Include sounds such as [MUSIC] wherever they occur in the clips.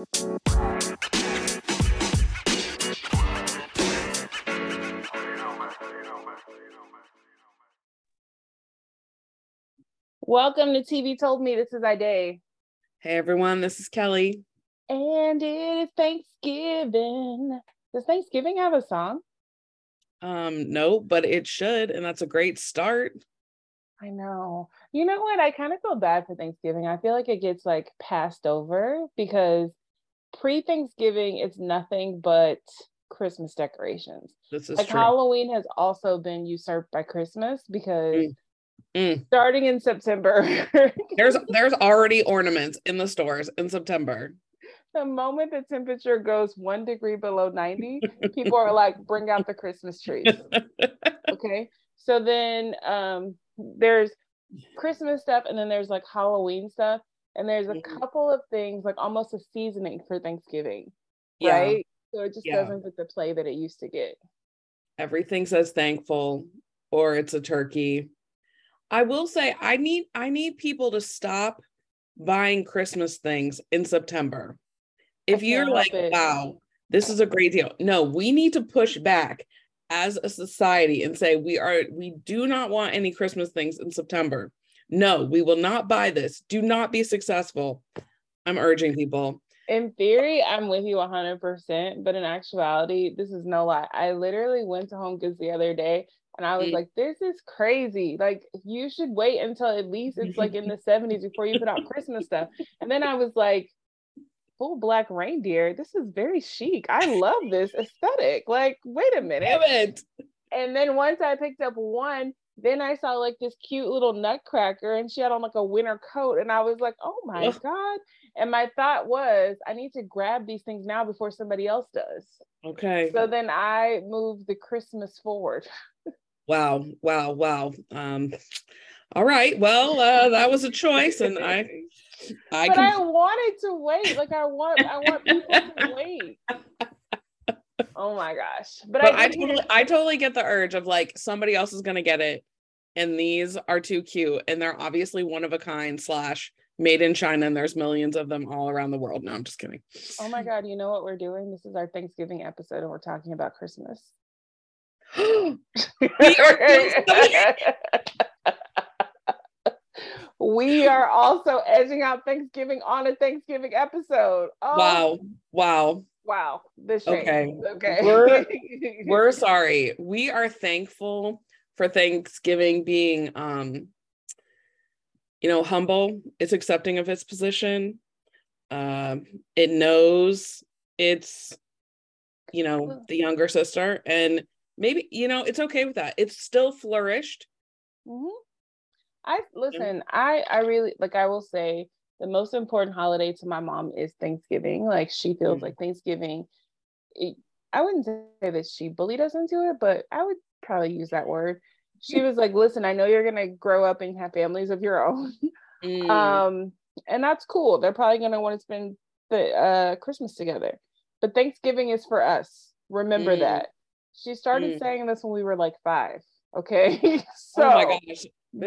Welcome to TV Told Me. This is Ade. Hey everyone, this is Kelly. And it is Thanksgiving. Does Thanksgiving have a song? Um, no, but it should, and that's a great start. I know. You know what? I kind of feel bad for Thanksgiving. I feel like it gets like passed over because pre-Thanksgiving it's nothing but Christmas decorations. This is like true. Halloween has also been usurped by Christmas because Mm. Mm. starting in September, [LAUGHS] There's there's already ornaments in the stores in September. the moment the temperature goes one degree below 90, [LAUGHS] people are like, bring out the Christmas trees. [LAUGHS] okay. So then um there's Christmas stuff and then there's like Halloween stuff. And there's a Mhm. couple of things like almost a seasoning for Thanksgiving. Yeah. Right. So it just Yeah. doesn't get the play that it used to get. Everything says thankful or it's a turkey. I will say I need I need people to stop buying Christmas things in September. If you're like, it. wow, this is a great deal. No, we need to push back as a society and say we are we do not want any Christmas things in September. No, we will not buy this. Do not be successful. I'm urging people. In theory, I'm with you 100%, but in actuality, this is no lie. I literally went to Home Goods the other day and I was Mm. like, this is crazy. Like, you should wait until at least it's like in the [LAUGHS] 70s before you put out Christmas stuff. And then I was like, full black reindeer. This is very chic. I love this aesthetic. Like, wait a minute. And then once I picked up one, then I saw like this cute little nutcracker and she had on like a winter coat. And I was like, oh my Ugh. God. And my thought was, I need to grab these things now before somebody else does. Okay. So then I moved the Christmas forward. [LAUGHS] Wow, wow, wow. Um, all right. Well, uh, that was a choice, and I, I but I wanted to wait. Like I want, I want people to wait. [LAUGHS] Oh my gosh. But, But I did totally, I totally get the urge of like somebody else is gonna get it, and these are too cute, and they're obviously one of a kind slash made in China, and there's millions of them all around the world. No, I'm just kidding. Oh my God, you know what we're doing? This is our Thanksgiving episode and we're talking about Christmas. [GASPS] we are [LAUGHS] we are also edging out Thanksgiving on a Thanksgiving episode. Oh, wow, wow. Wow. Shame. Okay. Okay. We're- [LAUGHS] We're sorry. We are thankful for Thanksgiving being um you know humble. It's accepting of its position. Um it knows it's you know the younger sister and maybe you know it's okay with that. It's still flourished. Mhm. I listen, I I really like I will say the most important holiday to my mom is Thanksgiving. Like she feels Mhm. like Thanksgiving it, I wouldn't say that she bullied us into it, but I would probably use that word. She was like, "Listen, I know you're going to grow up and have families of your own. [LAUGHS] Mm, um and that's cool. They're probably going to want to spend the uh Christmas together. But Thanksgiving is for us. Remember Mm. that." She started Mm. saying this when we were like 5. Okay? so [LAUGHS] oh my gosh.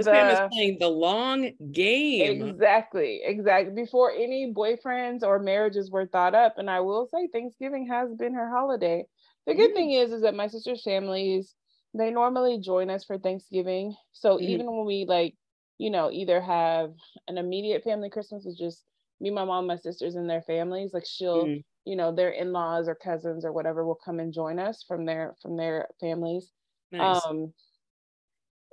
Pam the- is playing the long game. Exactly, exactly. Before any boyfriends or marriages were thought up, and I will say Thanksgiving has been her holiday. The good Mm. thing is, is that my sister's families they normally join us for Thanksgiving. So Mhm. even when we like, you know, either have an immediate family Christmas, is just me, my mom, my sisters, and their families. Like she'll, Mm. you know, their in-laws or cousins or whatever will come and join us from their from their families. Nice. Um,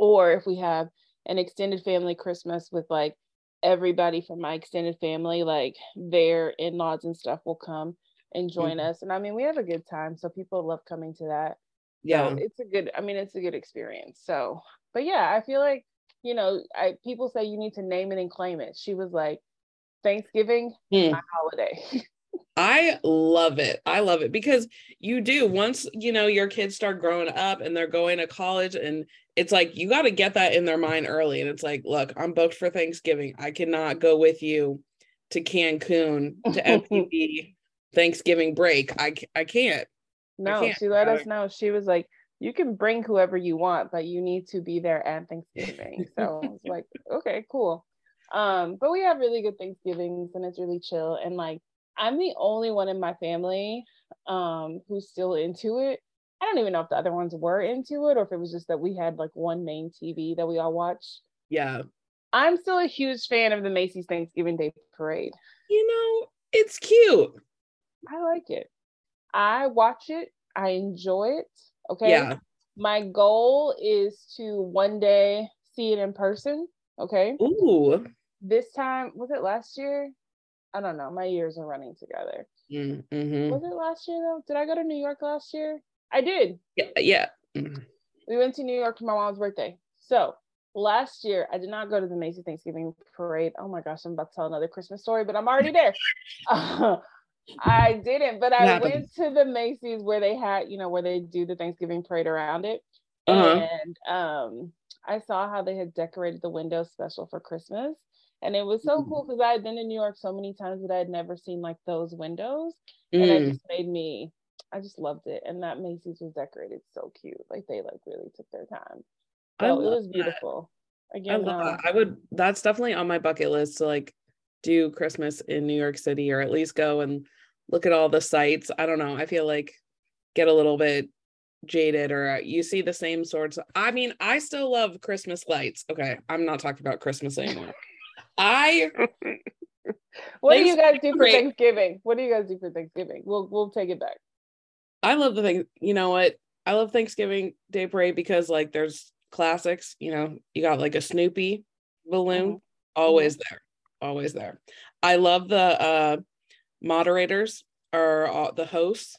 or if we have an extended family Christmas with like everybody from my extended family, like their in-laws and stuff will come and join Mhm. us. And I mean, we have a good time. So people love coming to that. yeah. So it's a good, I mean, it's a good experience. So, but yeah, I feel like, you know, I people say you need to name it and claim it. She was like, Thanksgiving, Mm. my holiday. [LAUGHS] I love it. I love it because you do once you know your kids start growing up and they're going to college and it's like you got to get that in their mind early and it's like look, I'm booked for Thanksgiving. I cannot go with you to Cancun to [LAUGHS] MTV Thanksgiving break. I I can't. no, can't. she let us know. She was like, you can bring whoever you want, but you need to be there at Thanksgiving. So I was [LAUGHS] like, okay, cool. Um, but we have really good Thanksgivings and it's really chill. And like I'm the only one in my family um, who's still into it. I don't even know if the other ones were into it or if it was just that we had like one main TV that we all watched. Yeah. I'm still a huge fan of the Macy's Thanksgiving Day Parade. You know, it's cute. I like it. I watch it. I enjoy it. Okay. Yeah. My goal is to one day see it in person. Okay. Ooh. This time, was it last year? I don't know. My years are running together. Mm-hmm. Was it last year though? Did I go to New York last year? I did. Yeah. Yeah. Mm. We went to New York for my mom's birthday. So last year, I did not go to the Macy's Thanksgiving parade. Oh my gosh, I'm about to tell another Christmas story, but I'm already there. uh, [LAUGHS] I didn't, but I went to the Macy's where they had, you know, where they do the Thanksgiving parade around it. Uh-huh. And um, I saw how they had decorated the windows special for Christmas. And it was so mm. cool because I had been in New York so many times that I had never seen like those windows. Mm. And it just made me, I just loved it. And that Macy's was decorated so cute. Like they like really took their time. So it was beautiful. That. Again, I, uh, I would that's definitely on my bucket list to like do Christmas in New York City or at least go and look at all the sites. I don't know. I feel like get a little bit jaded or you see the same sorts. I mean, I still love Christmas lights. Okay, I'm not talking about Christmas [LAUGHS] anymore. I [LAUGHS] What do you guys do for Thanksgiving? What do you guys do for Thanksgiving? We'll we'll take it back. I love the thing. You know what? I love Thanksgiving Day Parade because like there's classics. You know, you got like a Snoopy balloon, mm-hmm. always mm-hmm. there, always there. I love the uh moderators or uh, the hosts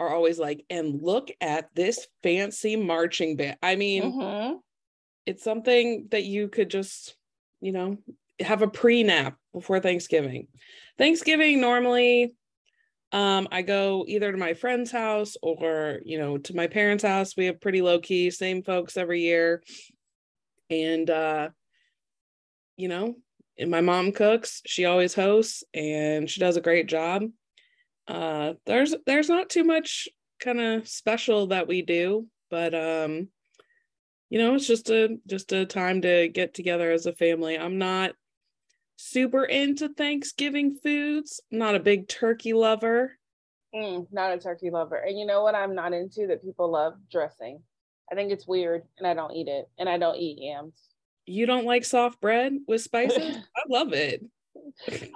are always like, and look at this fancy marching band. I mean, mm-hmm. it's something that you could just, you know, have a pre nap before Thanksgiving. Thanksgiving normally um I go either to my friend's house or you know to my parents' house. We have pretty low key, same folks every year. And uh you know, my mom cooks, she always hosts and she does a great job. Uh there's there's not too much kind of special that we do, but um you know, it's just a just a time to get together as a family. I'm not super into Thanksgiving foods. Not a big turkey lover. Mm, not a turkey lover. And you know what I'm not into that people love? Dressing. I think it's weird and I don't eat it. And I don't eat yams. You don't like soft bread with spices? [LAUGHS] I love it.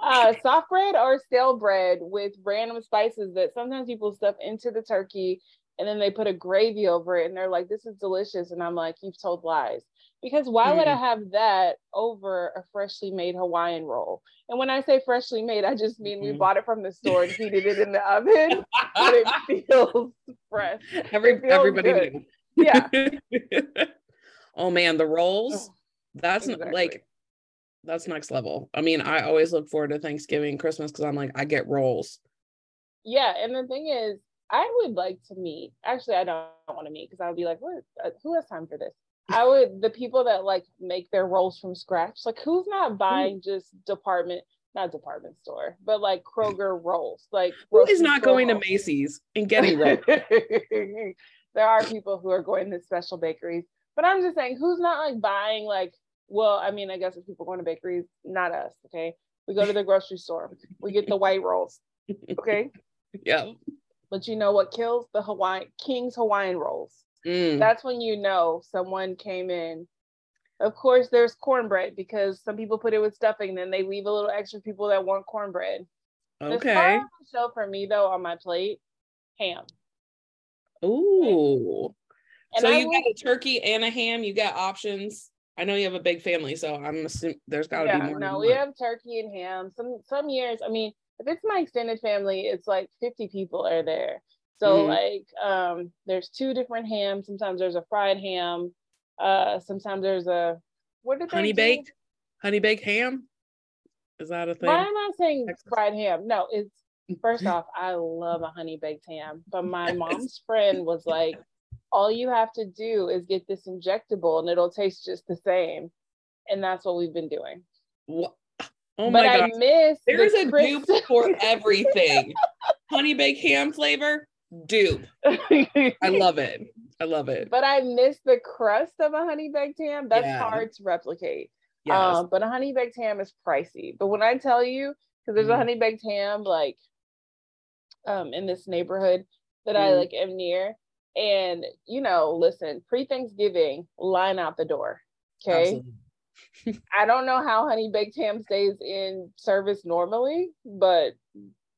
uh, soft bread or stale bread with random spices that sometimes people stuff into the turkey and then they put a gravy over it and they're like, this is delicious. And I'm like, you've told lies because why mm. would I mm. have that over a freshly made Hawaiian roll? And when I say freshly made, I just mean mm. we mm-hmm. bought it from the store and heated it in the oven, but it [LAUGHS] feels fresh. Every feels everybody, yeah. [LAUGHS] oh man, the rolls. That's exactly. like that's next level. I mean, I always look forward to Thanksgiving, Christmas because I'm like, I get rolls. Yeah, and the thing is, I would like to meet. Actually, I don't want to meet because I would be like, what? Uh, who has time for this? I would the people that like make their rolls from scratch. Like who's not mm. buying just department not department store, but like Kroger [LAUGHS] rolls. Like who is not going rolls. to Macy's and getting rolls? [LAUGHS] there are people who are going to special bakeries, but I'm just saying who's not like buying like well, I mean, I guess if people going to bakeries, not us, okay? We go to the [LAUGHS] grocery store. We get the white rolls. Okay? Yeah. But you know what kills the Hawaiian King's Hawaiian rolls? Mm. That's when you know someone came in. Of course, there's cornbread because some people put it with stuffing, then they leave a little extra people that want cornbread. Okay. So for me though, on my plate, ham. Ooh. so you got a turkey and a ham. You got options. I know you have a big family, so I'm assuming there's got to yeah, be more. No, we one. have turkey and ham. Some some years, I mean, if it's my extended family, it's like 50 people are there. So mm-hmm. like um, there's two different hams. Sometimes there's a fried ham. Uh, sometimes there's a what did honey baked honey baked ham. Is that a thing? Why am I saying Texas? fried ham? No, it's first off, I love a honey baked ham, but my [LAUGHS] mom's friend was like, all you have to do is get this injectable and it'll taste just the same. And that's what we've been doing. What? Oh but my god. I miss There's the a crisp- dupe for [LAUGHS] everything. honey baked ham flavor, dupe. I [LAUGHS] love it. I love it. But I miss the crust of a honey baked ham. That's yeah. hard to replicate. Yes. Um, but a honey baked ham is pricey. But when I tell you, because there's mm. a honey baked ham like um in this neighborhood that I Mm. like am near. And you know, listen, pre-Thanksgiving, line out the door. Okay. [LAUGHS] I don't know how honey baked ham stays in service normally, but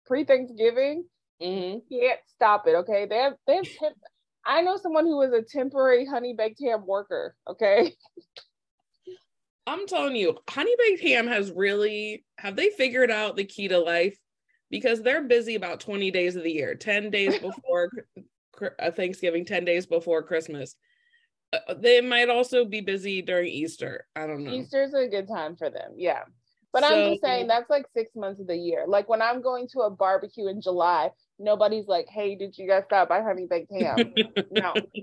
pre-Thanksgiving, Mhm. can't stop it. Okay. They have they have temp- I know someone who was a temporary honey baked ham worker. Okay. I'm telling you, honey baked ham has really have they figured out the key to life? Because they're busy about 20 days of the year, 10 days [LAUGHS] before uh, Thanksgiving, 10 days before Christmas. Uh, they might also be busy during Easter. I don't know. Easter's a good time for them. Yeah. But I'm just saying that's like six months of the year. Like when I'm going to a barbecue in July, nobody's like, hey, did you guys stop by honey baked ham? no. [LAUGHS]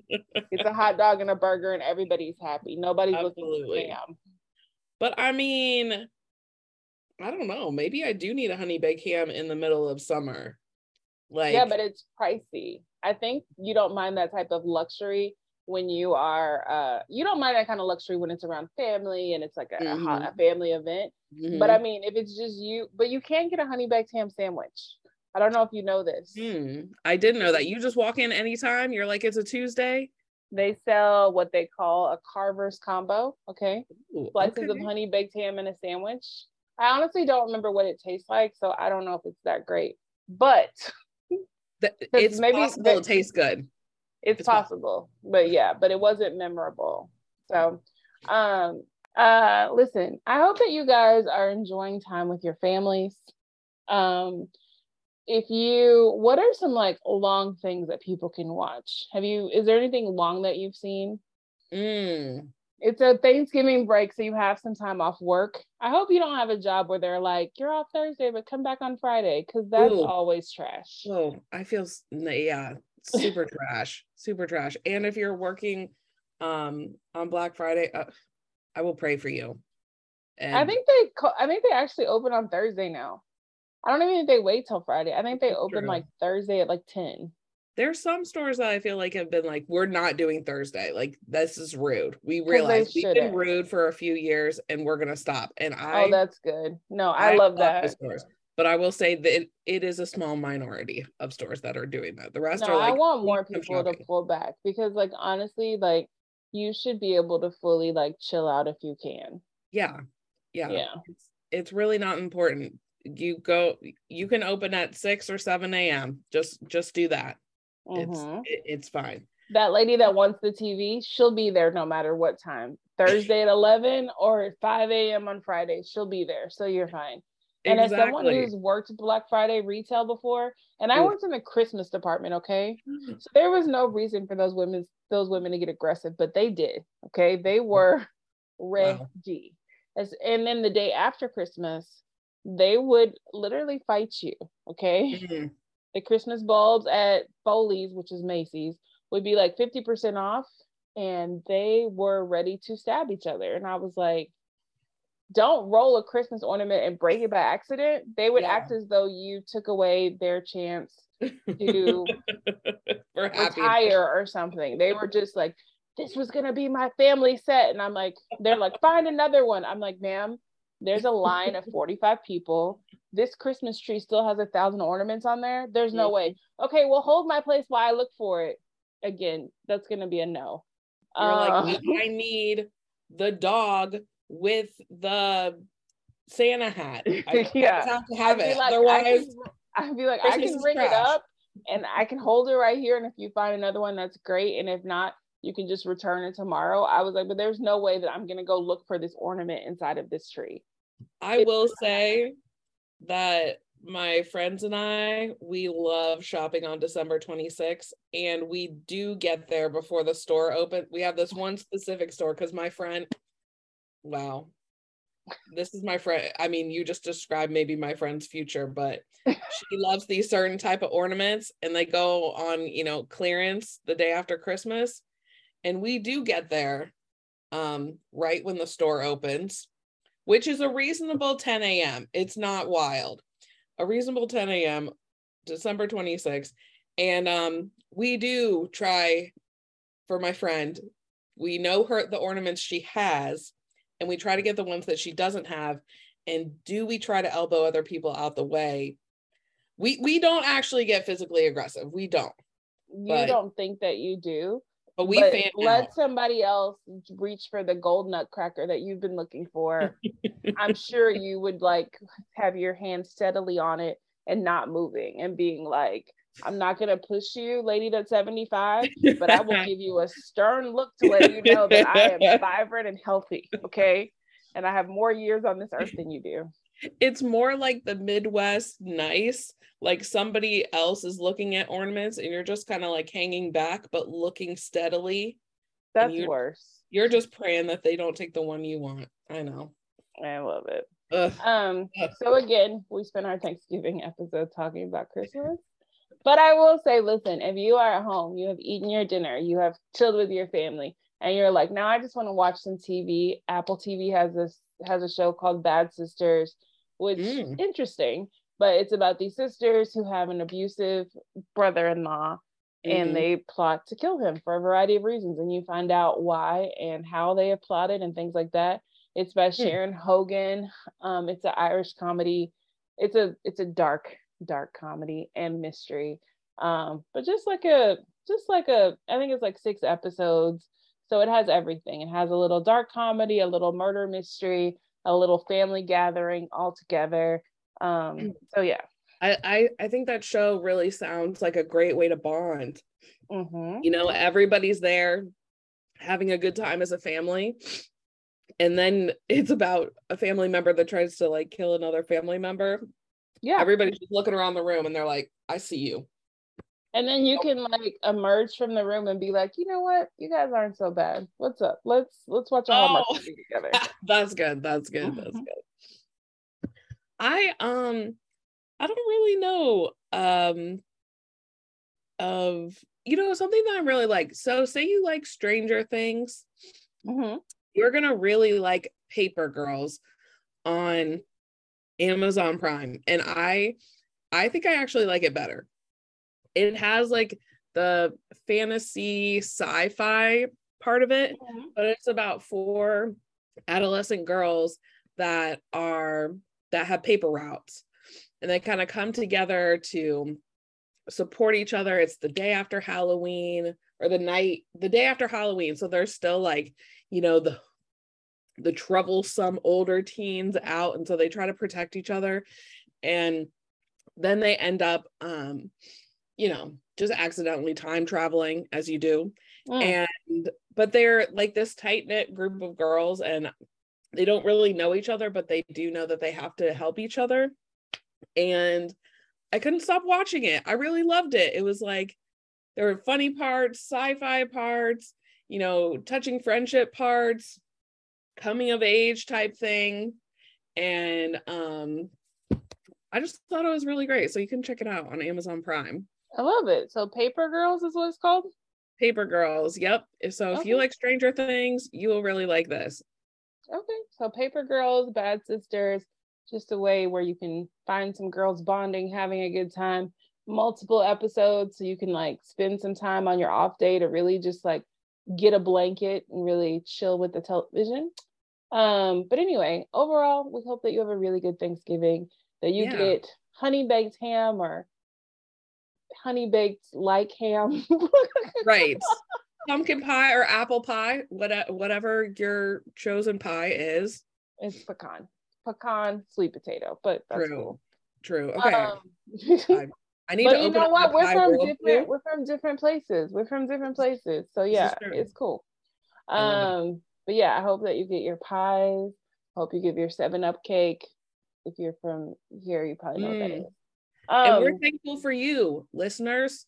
It's a hot dog and a burger and everybody's happy. Nobody's looking Absolutely. for ham. But I mean, I don't know. Maybe I do need a honey baked ham in the middle of summer. Like, yeah, but it's pricey. I think you don't mind that type of luxury when you are uh you don't mind that kind of luxury when it's around family and it's like a, a hot- a family event. But mhm. I mean if it's just you, but you can get a honey baked ham sandwich. I don't know if you know this. Hmm, I didn't know that. You just walk in anytime. You're like, it's a Tuesday. They sell what they call a carver's combo. Okay. Ooh, Slices of honey baked ham in a sandwich. I honestly don't remember what it tastes like, so I don't know if it's that great. But Th- [LAUGHS] 'cause It's maybe possible it tastes good. it's, It's fine. possible. But yeah, but it wasn't memorable. So um uh listen, I hope that you guys are enjoying time with your families. Um if you what are some like long things that people can watch? Have you is there anything long that you've seen? Mm. it's a Thanksgiving break, so you have some time off work. I hope you don't have a job where they're like, you're off Thursday, but come back on Friday, because that's Ooh. always trash. Oh, I feel yeah, super trash, super trash. And if you're working um on Black Friday, uh, I will pray for you. And I think they, I think they actually open on Thursday now. I don't even think they wait till Friday. I think they That's open true. like Thursday at like ten. there's some stores that I feel like have been like, we're not doing Thursday. Like this is rude. We realize we've been rude for a few years and we're gonna stop. And oh, I oh, that's good. No, I, love the that. stores. But I will say that it, it is a small minority of stores that are doing that. The rest No, are like I want more people to pull back because, like, honestly, like, you should be able to fully like chill out if you can. Yeah. Yeah. Yeah. It's, it's really not important. You go you can open at 6 or 7 a.m. Just just do that. It's Mhm. it, it's fine. that lady that wants the TV, she'll be there no matter what time. Thursday at 11 or 5 a.m. on Friday, she'll be there. So you're fine. And as someone who's worked Black Friday retail before, and I worked in the Christmas department, okay? So there was no reason for those women those women to get aggressive, but they did. Okay. They were Wow. ready. As, and then the day after Christmas, they would literally fight you. Okay Mhm. the Christmas bulbs at Foley's, which is Macy's, would be like 50% off. And they were ready to stab each other. And I was like, don't roll a Christmas ornament and break it by accident. They would Yeah. act as though you took away their chance to [LAUGHS] retire or something. They were just like, this was gonna be my family set. And I'm like, they're like, find another one. I'm like, ma'am, there's a line of 45 people. This Christmas tree still has a thousand ornaments on there. There's no way. Okay, well, hold my place while I look for it. Again, that's gonna be a no. You're Uh, like, I need the dog with the Santa hat. I [LAUGHS] Yeah. have to have I'd it. like, I Otherwise, can, [LAUGHS] I'd be like, I can is ring it up and I can hold it right here. And if you find another one, that's great. And if not, you can just return it tomorrow. I was like, but there's no way that I'm gonna go look for this ornament inside of this tree. I will say that my friends and I, we love shopping on December 26th, and we do get there before the store open. We have this one specific store because my friend, wow, this is my friend. I mean, you just described maybe my friend's future, but [LAUGHS] she loves these certain type of ornaments, and they go on, you know, clearance the day after Christmas, and we do get there um right when the store opens which is a reasonable 10 a.m. It's not wild. A reasonable 10 a.m. December 26th. And um we do try for my friend. We know her the ornaments she has and we try to get the ones that she doesn't have and do we try to elbow other people out the way? We we don't actually get physically aggressive. We don't. You but, don't think that you do. But we but let out. somebody else reach for the gold nutcracker that you've been looking for. [LAUGHS] I'm sure you would like have your hand steadily on it and not moving and being like, I'm not gonna push you, lady that's 75, but I will give you a stern look to let you know that I am [LAUGHS] vibrant and healthy. Okay. And I have more years on this earth than you do. It's more like the Midwest nice, like somebody else is looking at ornaments and you're just kind of like hanging back, but looking steadily. That's you're, worse. You're just praying that they don't take the one you want. I know. I love it. Ugh. Um, Ugh. so again, we spent our Thanksgiving episode talking about Christmas. But I will say, listen, if you are at home, you have eaten your dinner, you have chilled with your family, and you're like, now I just want to watch some TV. Apple TV has this has a show called Bad Sisters, which mm. interesting, but it's about these sisters who have an abusive brother-in-law mm-hmm. and they plot to kill him for a variety of reasons. And you find out why and how they have plotted and things like that. It's by mm. Sharon Horgan. Um, it's an Irish comedy. It's a it's a dark dark comedy and mystery. Um, but just like a just like a I think it's like six episodes. So it has everything. It has a little dark comedy, a little murder mystery, a little family gathering all together. Um, mm. so yeah. I, I, I think that show really sounds like a great way to bond. Mm-hmm. You know, everybody's there having a good time as a family. And then it's about a family member that tries to like kill another family member yeah everybody's just looking around the room and they're like i see you and then you can like emerge from the room and be like you know what? You guys aren't so bad. What's up? Let's let's watch a hallmark oh, movie together. [LAUGHS] That's good. That's good. That's mm-hmm. good. I um i don't really know um of you know something that i really like. So say you like stranger things. Mm-hmm. you're gonna really like paper girls on Amazon Prime. And I I think I actually like it better. It has like the fantasy sci-fi part of it, mm-hmm. but it's about four adolescent girls that are that have paper routes and they kind of come together to support each other. It's the day after Halloween or the night the day after Halloween so they're still like, you know, the the troublesome older teens out and so they try to protect each other and then they end up um you know just accidentally time traveling as you do. Mm. and but they're like this tight knit group of girls and they don't really know each other but they do know that they have to help each other. And i couldn't stop watching it. I really loved it. It was like there were funny parts sci-fi parts you know touching friendship parts coming of age type thing. And um i just thought it was really great. So you can check it out on amazon prime i love it so paper girls is what it's called paper girls yep so if okay. you like stranger things you will really like this okay so paper girls bad sisters just a way where you can find some girls bonding having a good time multiple episodes so you can like spend some time on your off day to really just like get a blanket and really chill with the television. Um, but anyway, overall, we hope that you have a really good Thanksgiving, that you yeah. get honey baked ham or honey baked like ham. [LAUGHS] right. Pumpkin pie or apple pie, whatever your chosen pie is. It's pecan. Pecan, sweet potato, but that's True. cool. True. Okay. Um, I need [LAUGHS] but to you know what? We're from different. We're from different places. We're from different places. So yeah, it's cool. Um, but yeah, I hope that you get your pies. Hope you give your Seven Up cake. If you're from here, you probably know mm. what that is. Um, and we're um, thankful for you, listeners.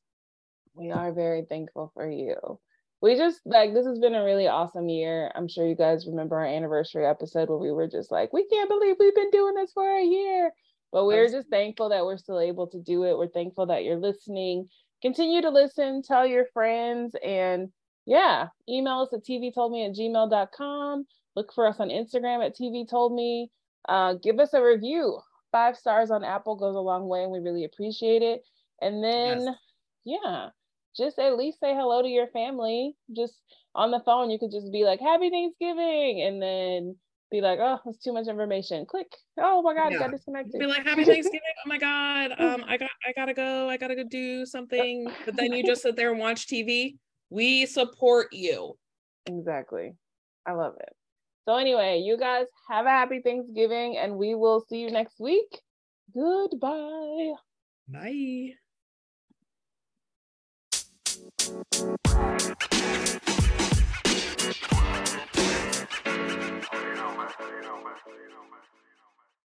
We are very thankful for you. We just like this has been a really awesome year. I'm sure you guys remember our anniversary episode where we were just like, we can't believe we've been doing this for a year. But we're just thankful that we're still able to do it. We're thankful that you're listening. Continue to listen, tell your friends, and yeah, email us at tvtoldme at gmail.com. Look for us on Instagram at tvtoldme. Uh, give us a review. Five stars on Apple goes a long way, and we really appreciate it. And then, yes. yeah, just at least say hello to your family. Just on the phone, you could just be like, Happy Thanksgiving. And then be like, oh, it's too much information. Click. Oh my God, yeah. got disconnected. Be like, happy [LAUGHS] Thanksgiving. oh my God. Um, I got I gotta go. I gotta go do something. [LAUGHS] But then you just sit there and watch TV. We support you. Exactly. I love it. So, anyway, you guys have a happy Thanksgiving and we will see you next week. Goodbye. Bye.